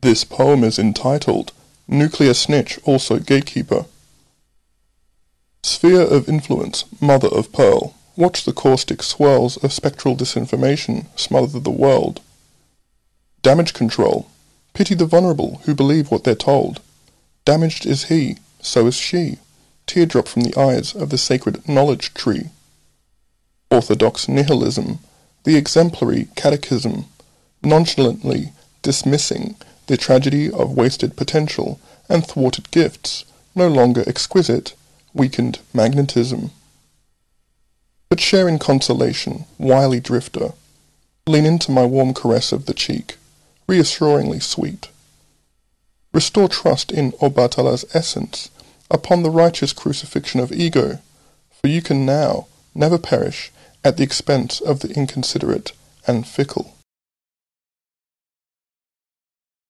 This poem is entitled Nuclear Snitch Also Gatekeeper. Sphere of influence, mother of pearl, watch the caustic swirls of spectral disinformation smother the world. Damage control, pity the vulnerable who believe what they're told. Damaged is he, so is she, teardrop from the eyes of the sacred knowledge tree. Orthodox nihilism, the exemplary catechism, nonchalantly dismissing the tragedy of wasted potential and thwarted gifts, no longer exquisite, weakened magnetism. But share in consolation, wily drifter. Lean into my warm caress of the cheek, reassuringly sweet. Restore trust in Obatala's essence upon the righteous crucifixion of ego, for you can now never perish at the expense of the inconsiderate and fickle.